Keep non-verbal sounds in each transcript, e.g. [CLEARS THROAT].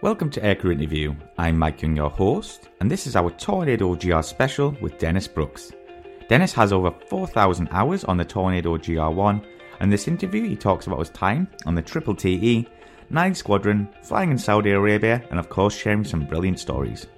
Welcome to Aircrew Interview. I'm Mike Young, your host, and this is our Tornado GR special with Dennis Brooks. Dennis has over 4,000 hours on the Tornado GR1, and this interview he talks about his time on the Triple TE, 9 Squadron, flying in Saudi Arabia, and of course sharing some brilliant stories.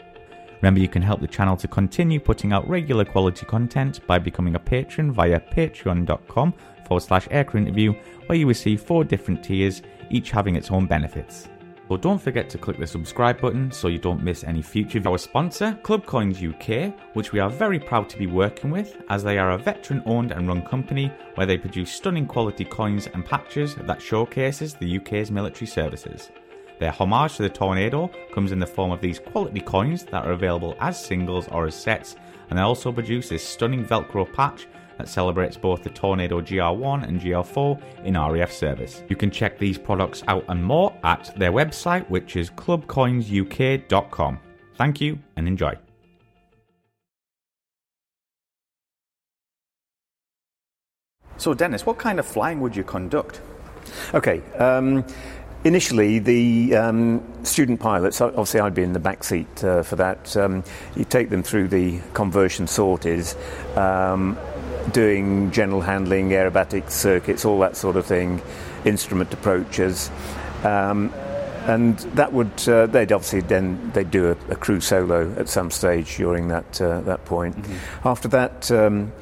Remember, you can help the channel to continue putting out regular quality content by becoming a patron via patreon.com forward slash aircrew interview, where you receive four different tiers, each having its own benefits. But don't forget to click the subscribe button so you don't miss any future. Our sponsor, Club Coins UK, which we are very proud to be working with, as they are a veteran owned and run company where they produce stunning quality coins and patches that showcases the UK's military services. Their homage to the Tornado comes in the form of these quality coins that are available as singles or as sets, and they also produce this stunning Velcro patch that celebrates both the Tornado GR1 and GR4 in RAF service. You can check these products out and more at their website, which is clubcoinsuk.com. Thank you and enjoy. So, Dennis, what kind of flying would you conduct? Okay. Um, initially, the um, student pilots, obviously, I'd be in the back seat uh, for that. Um, you take them through the conversion sorties, um, doing general handling, aerobatic circuits, all that sort of thing, instrument approaches. Um, and that would uh, they'd obviously then they'd do a, a, crew solo at some stage during that uh, that point. Mm-hmm. After that, um,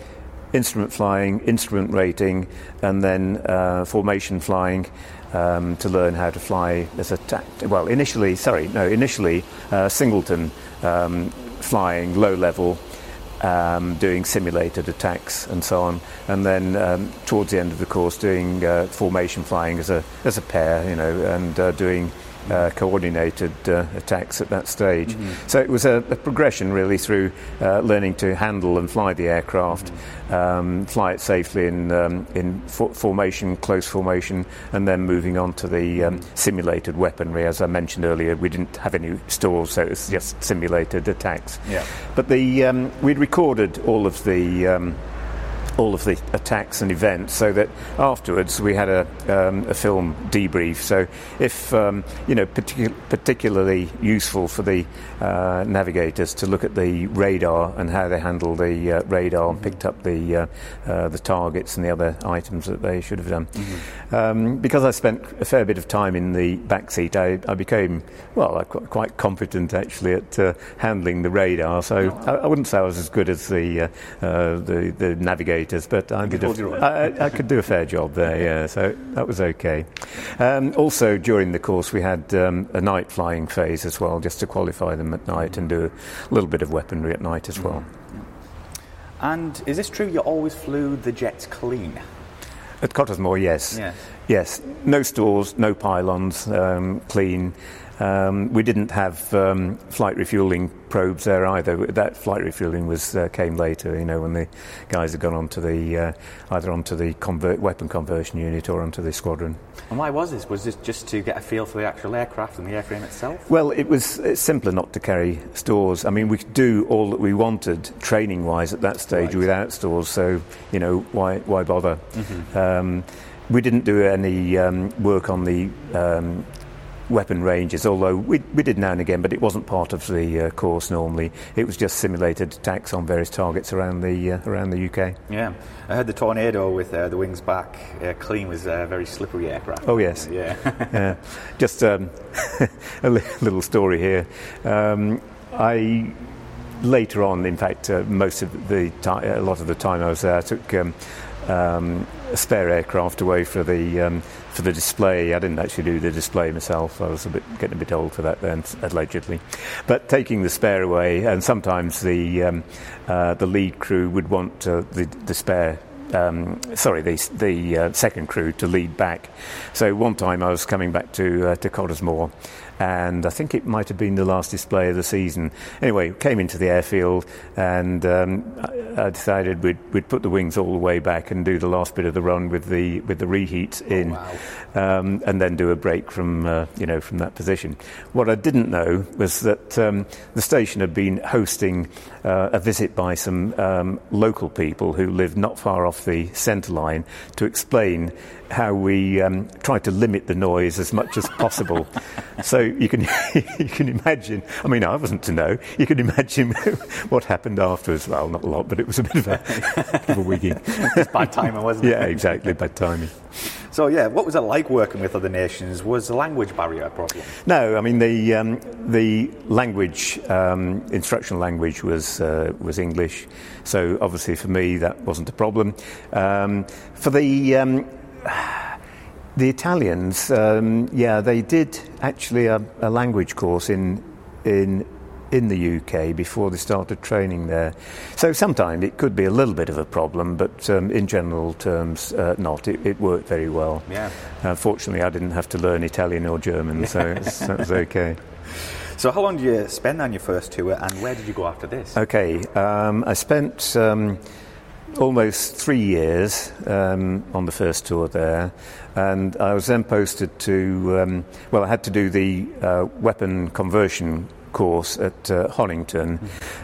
instrument flying, instrument rating, and then uh, formation flying um, to learn how to fly as a ta- well initially sorry no initially uh, singleton um, flying low level um, doing simulated attacks and so on, and then um, towards the end of the course doing uh, formation flying as a as a pair, you know, and uh, doing uh, coordinated uh, attacks at that stage. Mm-hmm. So it was a, a, progression really through uh, learning to handle and fly the aircraft, mm-hmm. um, fly it safely in, um, in for- formation, close formation, and then moving on to the um, simulated weaponry. As I mentioned earlier, we didn't have any stores, so it was just simulated attacks. Yeah. But the, um, we'd recorded all of the um, all of the attacks and events, so that afterwards we had a, um, a film debrief. So, if um, you know, partic- particularly useful for the uh, navigators to look at the radar and how they handled the uh, radar and picked up the uh, uh, the targets and the other items that they should have done. Mm-hmm. Um, because I spent a fair bit of time in the back seat, I, I became well quite competent actually at uh, handling the radar. So I, I, wouldn't say I was as good as the uh, the, the navigator but I could, I, could do a fair job there, yeah, so that was okay. Um, also, during the course, we had um, a night flying phase as well, just to qualify them at night and do a little bit of weaponry at night as well. And is this true you always flew the jets clean? At Cottesmore, yes. Yes. Yes. No stores, no pylons, um, clean. Um, we didn't have um, flight refueling probes there either. That flight refueling was uh, came later. You know, when the guys had gone onto the uh, either onto the convert, weapon conversion unit or onto the squadron. And why was this? Was this just to get a feel for the actual aircraft and the airframe itself? Well, it was simpler not to carry stores. I mean, we could do all that we wanted training wise at that stage right. without stores. So you know, why why bother? Mm-hmm. Um, we didn't do any um, work on the um, weapon ranges, although we, we did now and again, but it wasn't part of the uh, course normally. It was just simulated attacks on various targets around the uh, around the UK. Yeah, I heard the Tornado with uh, the wings back uh, clean was a very slippery aircraft. Oh yes, yeah. [LAUGHS] yeah. Just um, [LAUGHS] a little story here. Um, I later on, in fact, uh, most of the time, a lot of the time I was there, I took. Um, um, spare aircraft away for the um, for the display. I didn't actually do the display myself. I was a bit getting a bit old for that then, allegedly. But taking the spare away, and sometimes the um, uh, the lead crew would want uh, the the spare um, sorry, the, the uh, second crew to lead back. So one time I was coming back to uh, to Cottesmore, and I think it might have been the last display of the season. Anyway, came into the airfield, and um, I, decided we'd, we'd put the wings all the way back and do the last bit of the run with the with the reheats oh, in, wow. um, and then do a break from uh, you know from that position. What I didn't know was that um, the station had been hosting uh, a visit by some um, local people who lived not far off the centre line to explain how we um, tried to limit the noise as much as possible. [LAUGHS] so you can [LAUGHS] you can imagine. I mean, I wasn't to know. You can imagine [LAUGHS] what happened afterwards. Well, not a lot, but it was a bit of a, bit of a wigging. It's bad timing, wasn't it? Yeah, exactly, bad timing. So yeah, what was it like working with other nations? Was the language barrier a problem? No, I mean the um, the language um, instructional language was uh, was English, so obviously for me that wasn't a problem. Um, for the um, [SIGHS] the Italians, um, yeah, they did actually a, a language course in in in the UK before they started training there. So sometimes it could be a little bit of a problem, but um, in general terms, uh, not. It, it, worked very well. Yeah. Uh, fortunately, I didn't have to learn Italian or German, so [LAUGHS] that was okay. So, how long did you spend on your first tour, and where did you go after this? Okay, um, I spent um, almost three years um, on the first tour there, and I was then posted to. Um, well, I had to do the uh, weapon conversion course at uh, Honington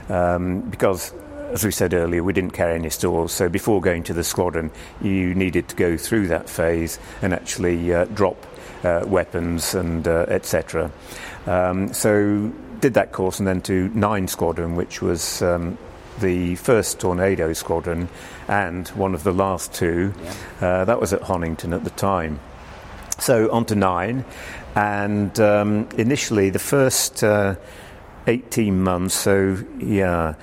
um, because. As we said earlier, we didn't carry any stores, so before going to the squadron, you needed to go through that phase and actually uh, drop uh, weapons and uh, etc. Um, so did that course and then to Nine Squadron, which was um, the first Tornado Squadron and one of the last two. Yeah. Uh, that was at Honington at the time. So on to Nine, and um, initially the first uh, 18 months, so yeah,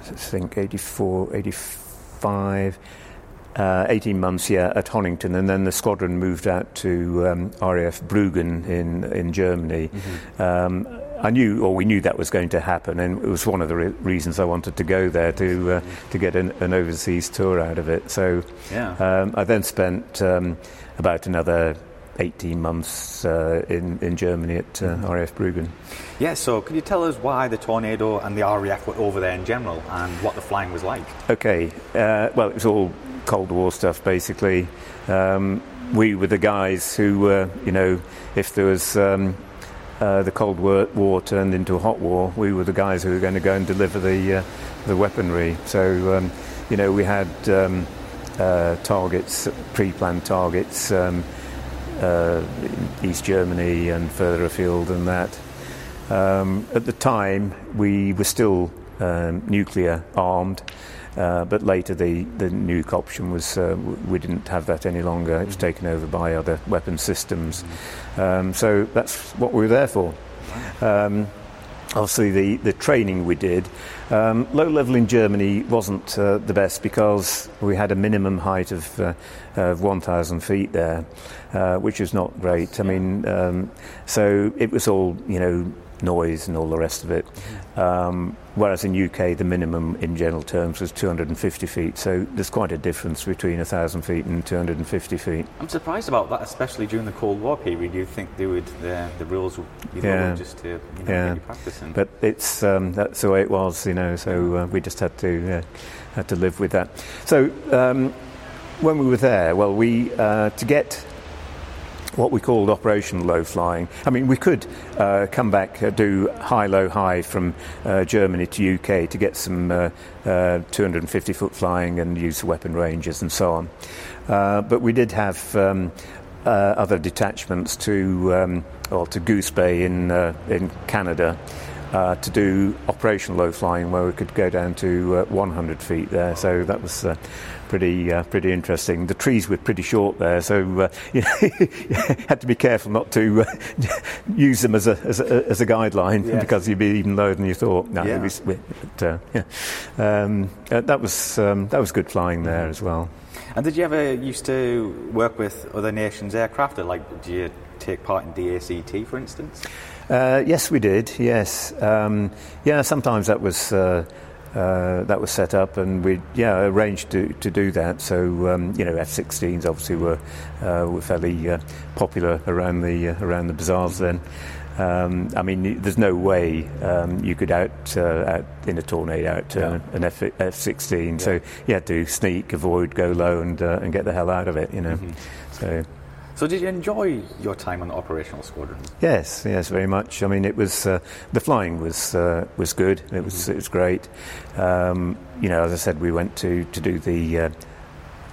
I think 84, 85. Uh, 18 months, yeah, at Honington, and then the squadron moved out to um, RAF Bruggen in in Germany. Mm-hmm. Um, I knew, or we knew that was going to happen, and it was one of the re- reasons I wanted to go there to uh, to get an, an, overseas tour out of it. So yeah. um, I then spent um, about another 18 months uh, in, in Germany at uh, mm-hmm. RAF Bruggen. Yeah, so could you tell us why the Tornado and the RAF were over there in general and what the flying was like? Okay, uh, well, it was all Cold War stuff basically. Um, we were the guys who were, you know, if there was. Um, uh, the Cold War, war, turned into a hot war, we were the guys who were going to go and deliver the uh, the weaponry. So, um, you know, we had um, uh, targets, pre-planned targets. Um, uh, East Germany and further afield than that. Um, at the time, we were still um, nuclear armed, uh, but later the, the nuke option was uh, we didn't have that any longer. It was taken over by other weapon systems. Um, so that's what we were there for. Obviously the, the training we did. Um, low level in Germany wasn't uh, the best because we had a minimum height of, uh, of 1,000 feet there, uh, which was not great. I mean, um, so it was all, you know, noise and all the rest of it. Um, whereas in UK, the minimum in general terms was 250 feet. So there's quite a difference between 1,000 feet and 250 feet. I'm surprised about that, especially during the Cold War period. You think they would the, the rules would be yeah. just to you know, yeah. practicing. But it's um, that's the way it was, you know. So uh, we just had to uh, had to live with that. So. Um, when we were there, well, we uh, to get what we called operational low flying. I mean, we could uh, come back, uh, do high, low, high from uh, Germany to UK to get some uh, uh, 250 foot flying and use the weapon ranges and so on. Uh, but we did have um, other detachments to, um, or to Goose Bay in, in Canada. Uh, to do operational low flying where we could go down to uh, 100 feet there. So that was uh, pretty uh, pretty interesting. The trees were pretty short there, so uh, [LAUGHS] you, had to be careful not to uh, [LAUGHS] use them as a as a, as a guideline yes. because you'd be even lower than you thought. No, yeah. Was, but, uh, yeah. Um, uh, that was um, that was good flying there as well. And did you ever used to work with other nations' aircraft? Like, did you take part in DACT, for instance? Uh, yes, we did. Yes, um, yeah. Sometimes that was uh, that was set up, and we yeah arranged to, to do that. So um, you know F-16s obviously were uh, were fairly uh, popular around the uh, around the bazaars then. Um, I mean, there's no way um, you could out, uh, out in a tornado out yeah. an F- F-16. Yeah. So you had to sneak, avoid, go low, and uh, and get the hell out of it. You know, mm-hmm. so. So, did you enjoy your time on the operational squadron? Yes, yes, very much. I mean, it was uh, the flying was uh, was good. It was mm-hmm. it was great. Um, you know, as I said, we went to to do the uh,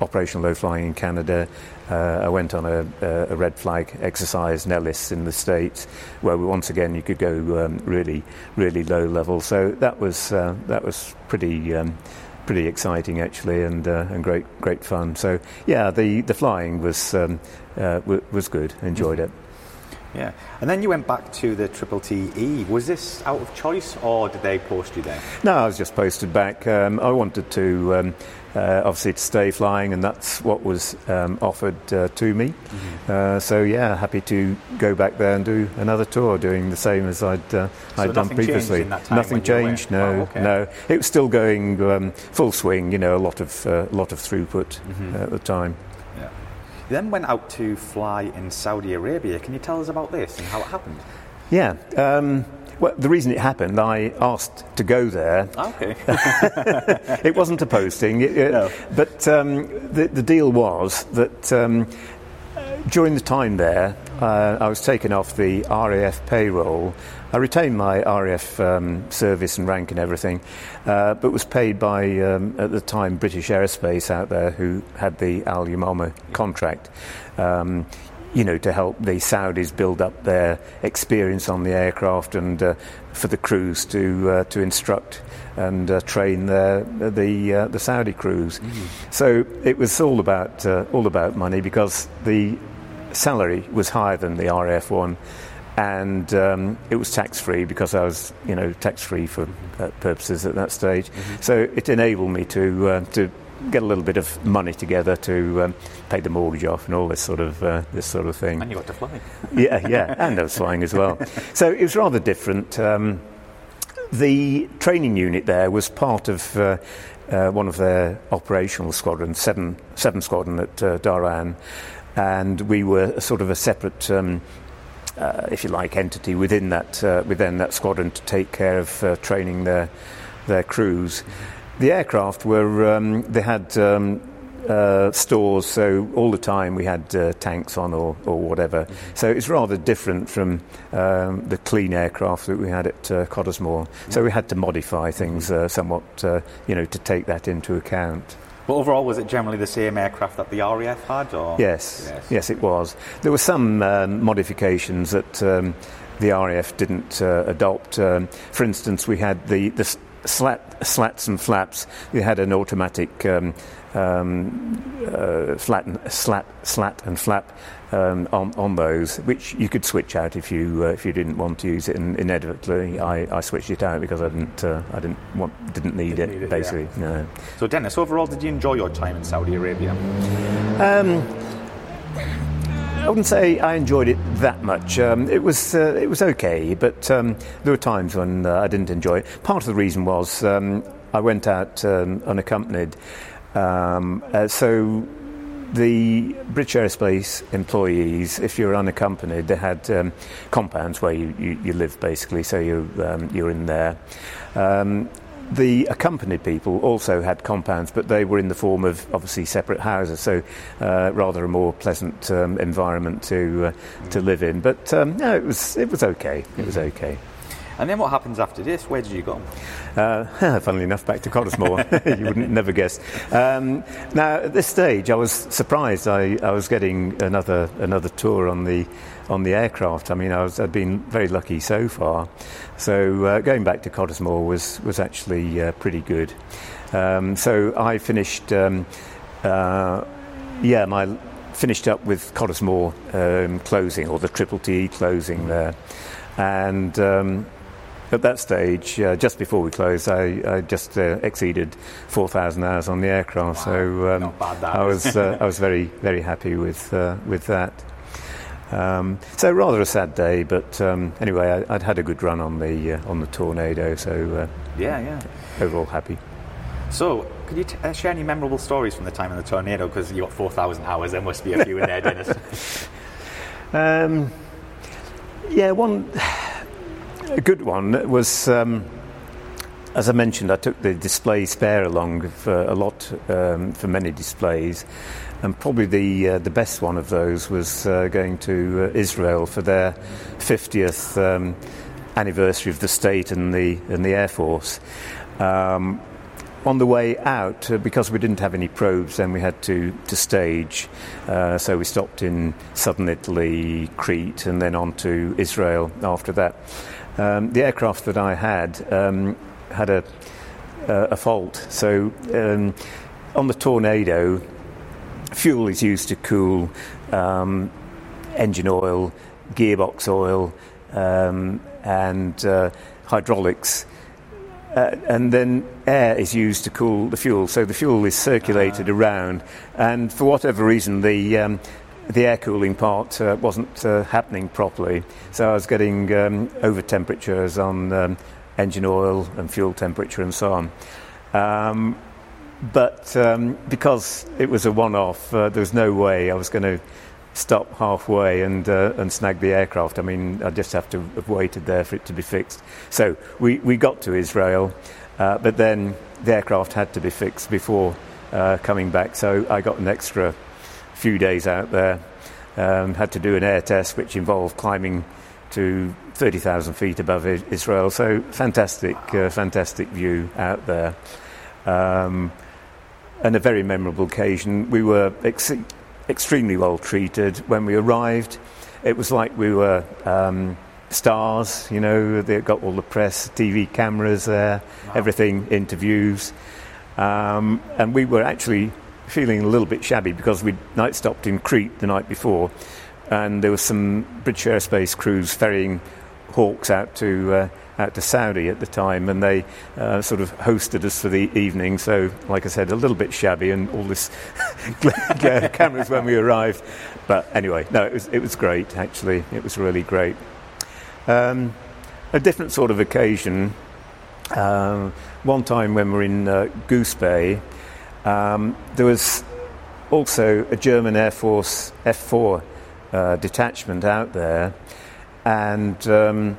operational low flying in Canada. Uh, I went on a, a, red flag exercise in Nellis in the States, where we, once again you could go um, really, really low level. So that was uh, that was pretty. Um, pretty exciting actually, and uh, and great great fun. So yeah, the the flying was um, uh, w- was good. Enjoyed it. Yeah, and then you went back to the Triple TE. Was this out of choice, or did they post you there? No, I was just posted back. Um, I wanted to um, uh, obviously to stay flying, and that's what was um, offered uh, to me. Mm-hmm. Uh, so yeah, happy to go back there and do another tour, doing the same as I'd uh, so I'd done previously. nothing changed. No, oh, okay. no. It was still going um, full swing. You know, a lot of uh, lot of throughput mm-hmm. at the time. Yeah. You then went out to fly in Saudi Arabia. Can you tell us about this and how it happened? Yeah. Um, well, the reason it happened, I asked to go there. Okay. [LAUGHS] it wasn't a posting, it, no. but um, the, the, deal was that um, during the time there, uh, I was taken off the RAF payroll. I retained my RAF um, service and rank and everything, uh, but was paid by, um, at the time, British Aerospace out there who had the Al Yamamah contract. Um, you know, to help the Saudis build up their experience on the aircraft and uh, for the crews to uh, to instruct and uh, train the the, uh, the Saudi crews. Mm-hmm. So it was all about uh, all about money because the salary was higher than the RAF one. And um, it was tax free because I was, you know, tax free for uh, purposes at that stage. Mm-hmm. So it enabled me to to get a little bit of money together to um, pay the mortgage off and all this sort of uh, this sort of thing. And you got to fly. [LAUGHS] yeah, yeah, and I was flying as well. So it was rather different. Um, the training unit there was part of uh, uh, one of their operational squadrons, seven seven squadron at uh, Dhahran, and we were a sort of a separate. Um, uh, if you like, entity within that uh, within that squadron to take care of training their their crews. Mm-hmm. The aircraft were, um, they had um, uh, stores, so all the time we had uh, tanks on or, or whatever. Mm-hmm. So it's rather different from um, the clean aircraft that we had at uh, Cottesmore. Mm-hmm. So we had to modify things uh, somewhat, uh, you know, to take that into account. But overall, was it generally the same aircraft that the RAF had? Or? Yes, yes, yes it was. There were some um, modifications that um, the RAF didn't uh, adopt. Um, for instance, we had the, the slat, slats and flaps. We had an automatic um, um, uh, flat, and, slat, slat and flap um, on, on, those, which you could switch out if you uh, if you didn't want to use it. And inevitably, I, I switched it out because I didn't uh, I didn't want didn't need didn't it, need it basically. Yeah. No. So Dennis, overall, did you enjoy your time in Saudi Arabia? I wouldn't say I enjoyed it that much. Um, it was uh, it was okay, but um, there were times when uh, I didn't enjoy it. Part of the reason was um, I went out um, unaccompanied, um, uh, so the British Aerospace employees, if you're unaccompanied, they had um, compounds where you, you, you, live basically, so you, you're in there. The accompanied people also had compounds, but they were in the form of obviously separate houses, so uh, rather a more pleasant um, environment to uh, to live in. But um, no, it was it was okay. It was okay. And then what happens after this? Where did you go? Uh, [LAUGHS] funnily enough, back to Cottesmore. [LAUGHS] you wouldn't never guess. Um, now at this stage, I was surprised. I, I was getting another another tour on the on the aircraft. I mean, I was, I'd been very lucky so far. So uh, going back to Cottesmore was was actually uh, pretty good. Um, so I finished. Um, uh, yeah, my finished up with Cottesmore um, closing or the Triple T closing there, and um, at that stage, uh, just before we closed, I, I just uh, exceeded 4,000 hours on the aircraft. Wow. So um, I was uh, I was very very happy with uh, with that. Um, so rather a sad day, but um, anyway, I, would had a good run on the uh, on the tornado, so uh, yeah, yeah, overall happy. So, could you t- uh, share any memorable stories from the time in the tornado? Because you got four thousand hours, there must be a few in there, Dennis. [LAUGHS] um, yeah, one a good one was. Um, as I mentioned, I took the display spare along for a lot um, for many displays, and probably the uh, the best one of those was uh, going to uh, Israel for their 50th um, anniversary of the state and the and the air force. Um, on the way out, uh, because we didn't have any probes, then we had to, to stage. Uh, so we stopped in southern Italy, Crete, and then on to Israel after that. Um, the aircraft that I had um, had a, a fault. So um, on the Tornado, fuel is used to cool um, engine oil, gearbox oil, um, and uh, hydraulics. Uh, and then air is used to cool the fuel, so the fuel is circulated uh around. And for whatever reason, the um, the air cooling part uh, wasn't uh, happening properly, so I was getting um, over temperatures on um, engine oil and fuel temperature and so on. Um, but um, because it was a one-off, uh, there was no way I was going to stop halfway and, uh, and snag the aircraft. I mean, I just have to have waited there for it to be fixed. So we, we got to Israel, uh, but then the aircraft had to be fixed before uh, coming back. So I got an extra few days out there. Um, had to do an air test, which involved climbing to 30,000 feet above Israel. So fantastic, uh, fantastic view out there. Um, and a very memorable occasion. We were ex- extremely well treated when we arrived. It was like we were um, stars, you know, they got all the press, TV cameras there, wow. everything, interviews. Um, and we were actually feeling a little bit shabby because we'd night stopped in Crete the night before, and there was some British Aerospace crews ferrying Hawks out to uh, out to Saudi at the time, and they uh, sort of hosted us for the evening. So, like I said, a little bit shabby and all this [LAUGHS] cameras when we arrived. But anyway, no, it was it was great. Actually, it was really great. Um, a different sort of occasion. Um, one time when we were in uh, Goose Bay, um, there was also a German Air Force F4 uh, detachment out there, and um,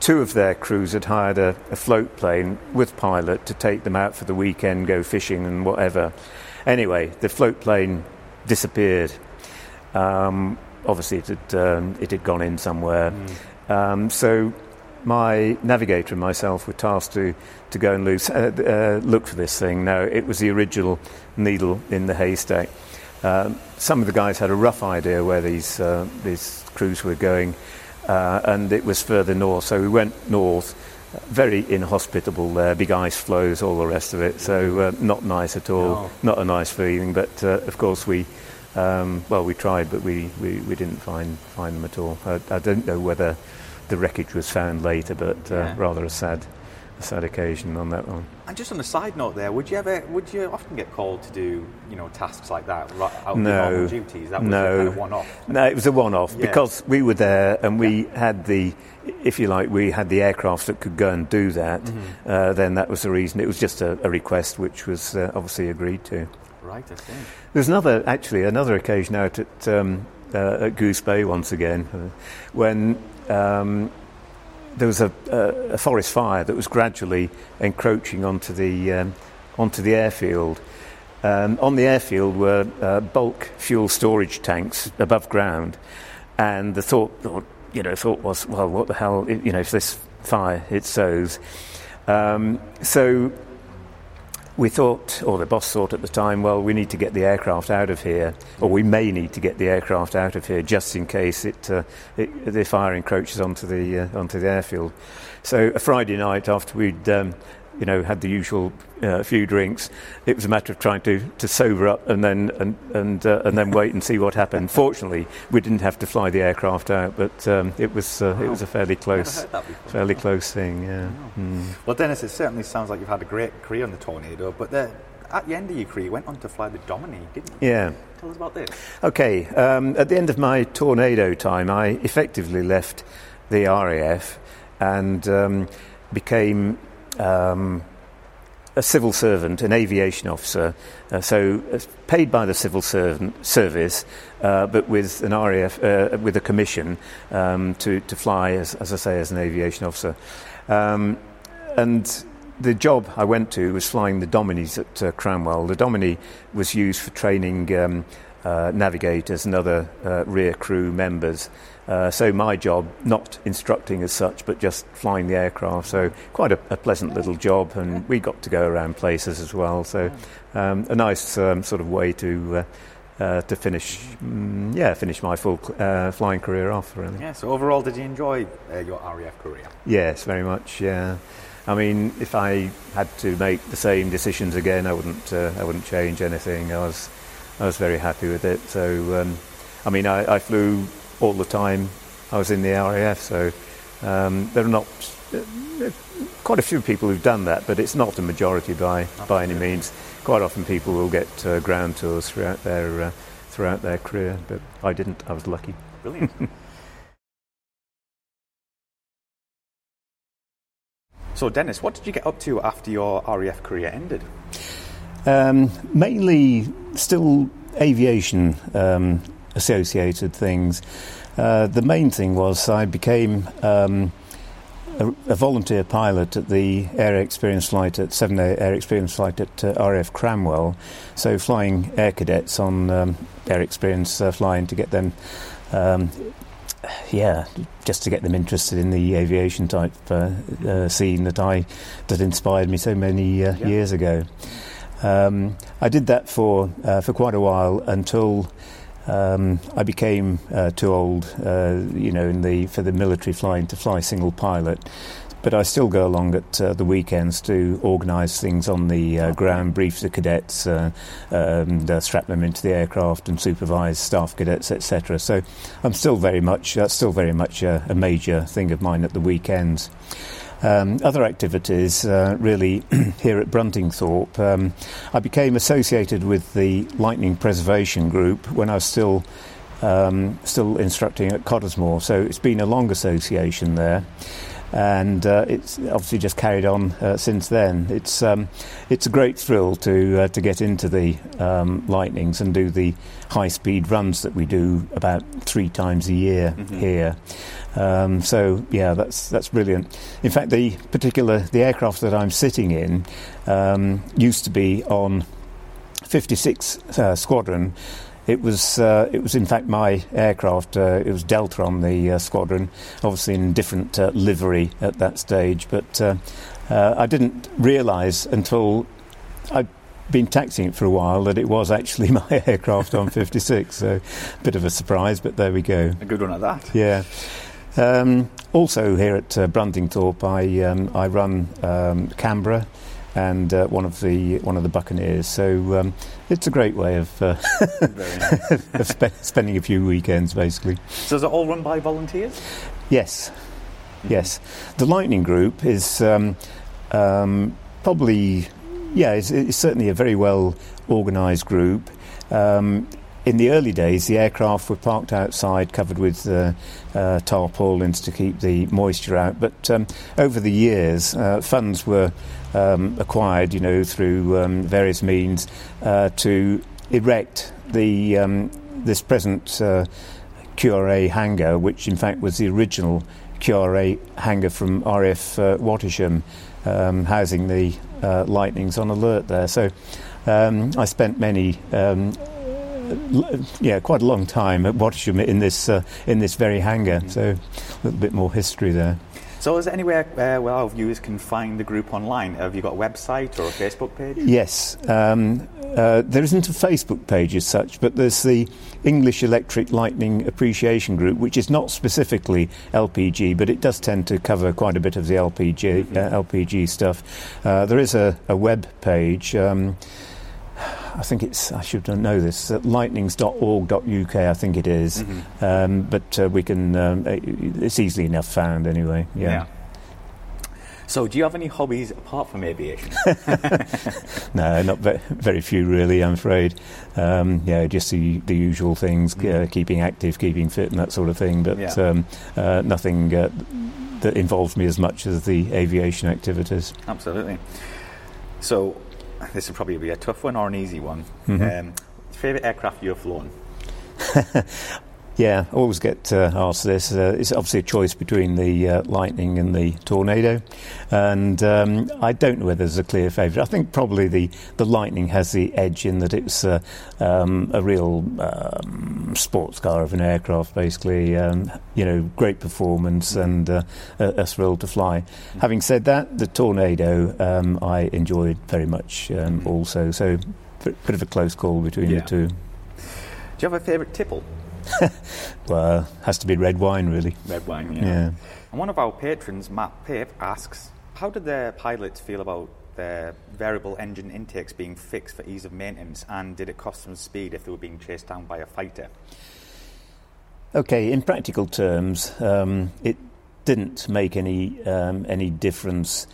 two of their crews had hired a, a, float plane with pilot to take them out for the weekend, go fishing and whatever. Anyway, the float plane disappeared. Um, obviously, it had, um, it had gone in somewhere. Mm. Um, so my navigator and myself were tasked to, to go and loose, uh, uh, look for this thing. Now, it was the original needle in the haystack. Um, some of the guys had a rough idea where these, uh, these crews were going uh, and it was further north. So we went north, very inhospitable there, big ice floes, all the rest of it. So uh, not nice at all, no. not a nice feeling. But uh, of course we, um, well, we tried, but we, we, we didn't find find them at all. I, I don't know whether the wreckage was found later, but uh, yeah. rather a sad a sad occasion on that one. And just on a side note, there, would you ever, would you often get called to do, you know, tasks like that out no, of duties? That was no, kind of one-off. No, it was a one-off yeah. because we were there and we yeah. had the, if you like, we had the aircraft that could go and do that. Mm-hmm. Uh, then that was the reason. It was just a, a request which was uh, obviously agreed to. Right, I see. There's another, actually, another occasion out at, um, uh, at Goose Bay once again uh, when. Um, there was a, a, forest fire that was gradually encroaching onto the, um, onto the airfield. Um, on the airfield were uh, bulk fuel storage tanks above ground, and the thought, you know, thought was, well, what the hell, you know, if this fire it sows. Um, so we thought, or the boss thought at the time, well, we need to get the aircraft out of here, or we may need to get the aircraft out of here just in case it, uh, it the fire encroaches onto the uh, onto the airfield. So a Friday night after we'd um, you know, had the usual uh, few drinks. It was a matter of trying to, to sober up and then and and, uh, and then wait and see what happened. Fortunately, we didn't have to fly the aircraft out, but um, it was uh, it was a fairly close fairly close thing. Yeah. Mm. Well, Dennis, it certainly sounds like you've had a great career on the Tornado, but the, at the end of your career, you went on to fly the Dominie, didn't you? Yeah. Tell us about this. Okay. Um, at the end of my Tornado time, I effectively left the RAF and um, became um, a civil servant, an aviation officer, uh, so uh, paid by the civil servant service, uh, but with an RAF, uh, with a commission um, to, to fly, as, as, I say, as an aviation officer. Um, and the job I went to was flying the Dominies at uh, Cranwell. The Dominie was used for training um, uh, navigators and other rear crew members. Uh, so my job, not instructing as such, but just flying the aircraft. So quite a, a pleasant little job, and we got to go around places as well. So um, a nice um, sort of way to. Uh, uh, to finish, mm, yeah, finish my full uh, flying career off. Really. Yeah. So overall, did you enjoy uh, your RAF career? Yes, very much. Yeah. I mean, if I had to make the same decisions again, I wouldn't. Uh, I wouldn't change anything. I was, I was very happy with it. So, um, I mean, I, I, flew all the time. I was in the RAF, so um, there are not uh, quite a few people who've done that, but it's not a majority by by any means quite often people will get uh, ground tours throughout their uh, throughout their career, but I didn't. I was lucky. Brilliant. [LAUGHS] so, Dennis, what did you get up to after your RAF career ended? Um, mainly, still aviation um, associated things. Uh, the main thing was I became. Um, a, a, volunteer pilot at the Air Experience Flight at 7 Air Experience Flight at uh, RAF Cranwell. So flying air cadets on um, air experience uh, flying to get them, um, yeah, just to get them interested in the aviation type uh, uh scene that I that inspired me so many uh, yeah. years ago. Um, I did that for uh, for quite a while until. Um, I became uh, too old, uh, you know, the for the military flying to fly single pilot. But I still go along at uh, the weekends to organise things on the uh, ground, brief the cadets, uh, um, strap them into the aircraft, and supervise staff cadets, etc. So I'm still very much that's still very much a, a major thing of mine at the weekends. Um, other activities, uh, really, [CLEARS THROAT] here at Bruntingthorpe, um, I became associated with the Lightning Preservation Group when I was still um, still instructing at Cottesmore. So it's been a long association there and uh, it's obviously just carried on uh, since then. It's um, it's a great thrill to uh, to get into the um, lightnings and do the high speed runs that we do about three times a year mm-hmm. here. Um, so yeah, that's that's brilliant. In fact, the particular the aircraft that I'm sitting in um, used to be on 56 uh, Squadron it was, uh, it was in fact my aircraft. Uh, it was Delta on the uh, squadron, obviously in different uh, livery at that stage. But uh, uh, I didn't realise until I'd been taxiing it for a while that it was actually [LAUGHS] my aircraft on 56. so a bit of a surprise, but there we go. A good one at that. Yeah. Um, also here at uh, Bruntingthorpe, I um, I run um, Canberra and uh, one of the one of the Buccaneers. So um, it's a great way of, uh, nice. [LAUGHS] of spe- spending a few weekends, basically. So is it all run by volunteers? Yes, mm-hmm. yes. The Lightning Group is um, um, probably yeah, it's, it's, certainly a very well organised group. In the early days, the aircraft were parked outside, covered with uh, uh, tarpaulins to keep the moisture out. But um, over the years, uh, funds were um, acquired, you know, through um, various means uh, to erect the um, this present uh, QRA hangar, which in fact was the original QRA hangar from RF uh, Wattisham, um, housing the uh, Lightnings on alert there. So um, I spent many. Yeah, quite a long time at Wattisham in this uh, in this very hangar. So a little bit more history there. So, is there anywhere uh, where our viewers can find the group online? Have you got a website or a Facebook page? Yes. Um, uh, there isn't a Facebook page as such, but there's the English Electric Lightning Appreciation Group, which is not specifically LPG, but it does tend to cover quite a bit of the LPG, mm-hmm. uh, LPG stuff. Uh, there is a, a web page. Um, I think it's, I should know this, at lightnings.org.uk, I think it is. Mm-hmm. Um, but uh, we can, um, it's easily enough found anyway. Yeah. yeah. So, do you have any hobbies apart from aviation? [LAUGHS] no, not very, very, few, really. I'm afraid. Um, yeah, just the, the usual things: mm. uh, keeping active, keeping fit, and that sort of thing. But yeah. um, uh, nothing uh, that involves me as much as the aviation activities. Absolutely. So, this will probably be a tough one or an easy one. Mm-hmm. Um, favorite aircraft you've flown? [LAUGHS] Yeah, I always get uh, asked this. Uh, it's obviously a choice between the uh, lightning and the tornado, and um, I don't know whether there's a clear favourite. I think probably the, the lightning has the edge in that it's uh, um, a real um, sports car of an aircraft, basically. Um, you know, great performance and uh, a, a, thrill to fly. Having said that, the tornado um, I enjoyed very much um, mm-hmm. also. So, a bit of a close call between yeah. the two. Do you have a favourite tipple? [LAUGHS] well, has to be red wine, really. Red wine, yeah. yeah. And one of our patrons, Matt Pip, asks, how did the pilots feel about their variable engine intakes being fixed for ease of maintenance, and did it cost them speed if they were being chased down by a fighter? Okay, in practical terms, um, it didn't make any um, any difference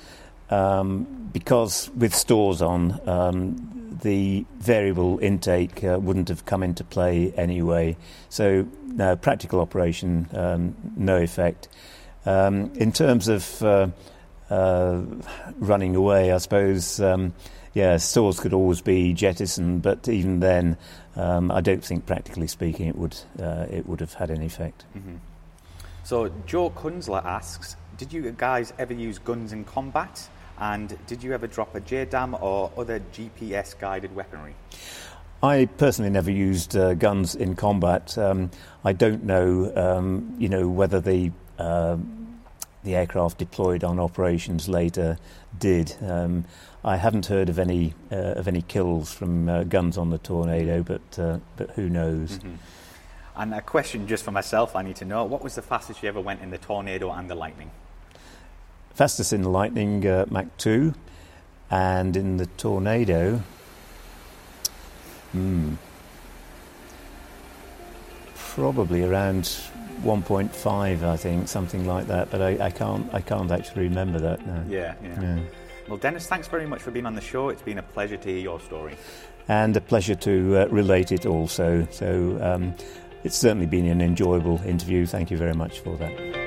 um, because with stores on, um, the variable intake uh, wouldn't have come into play anyway. So, no, practical operation, um, no effect. Um, in terms of uh, uh, running away, I suppose, um, yeah, stores could always be jettisoned, but even then, um, I don't think, practically speaking, it would uh, it would have had any effect. Mm-hmm. So, Joe Kunzler asks, did you guys ever use guns in combat? And did you ever drop a JDAM or other GPS guided weaponry? I personally never used uh, guns in combat. Um, I don't know, um, you know, whether the uh, the aircraft deployed on operations later did. Um, I haven't heard of any uh, of any kills from uh, guns on the Tornado, but uh, but who knows? Mm-hmm. And a question just for myself, I need to know: what was the fastest you ever went in the Tornado and the Lightning? Fastest in the Lightning uh, Mach 2, and in the Tornado, hmm, probably around 1.5, I think, something like that. But I, I, can't, I can't actually remember that now. Yeah, yeah, yeah. Well, Dennis, thanks very much for being on the show. It's been a pleasure to hear your story. And a pleasure to uh, relate it also. So um, it's certainly been an enjoyable interview. Thank you very much for that.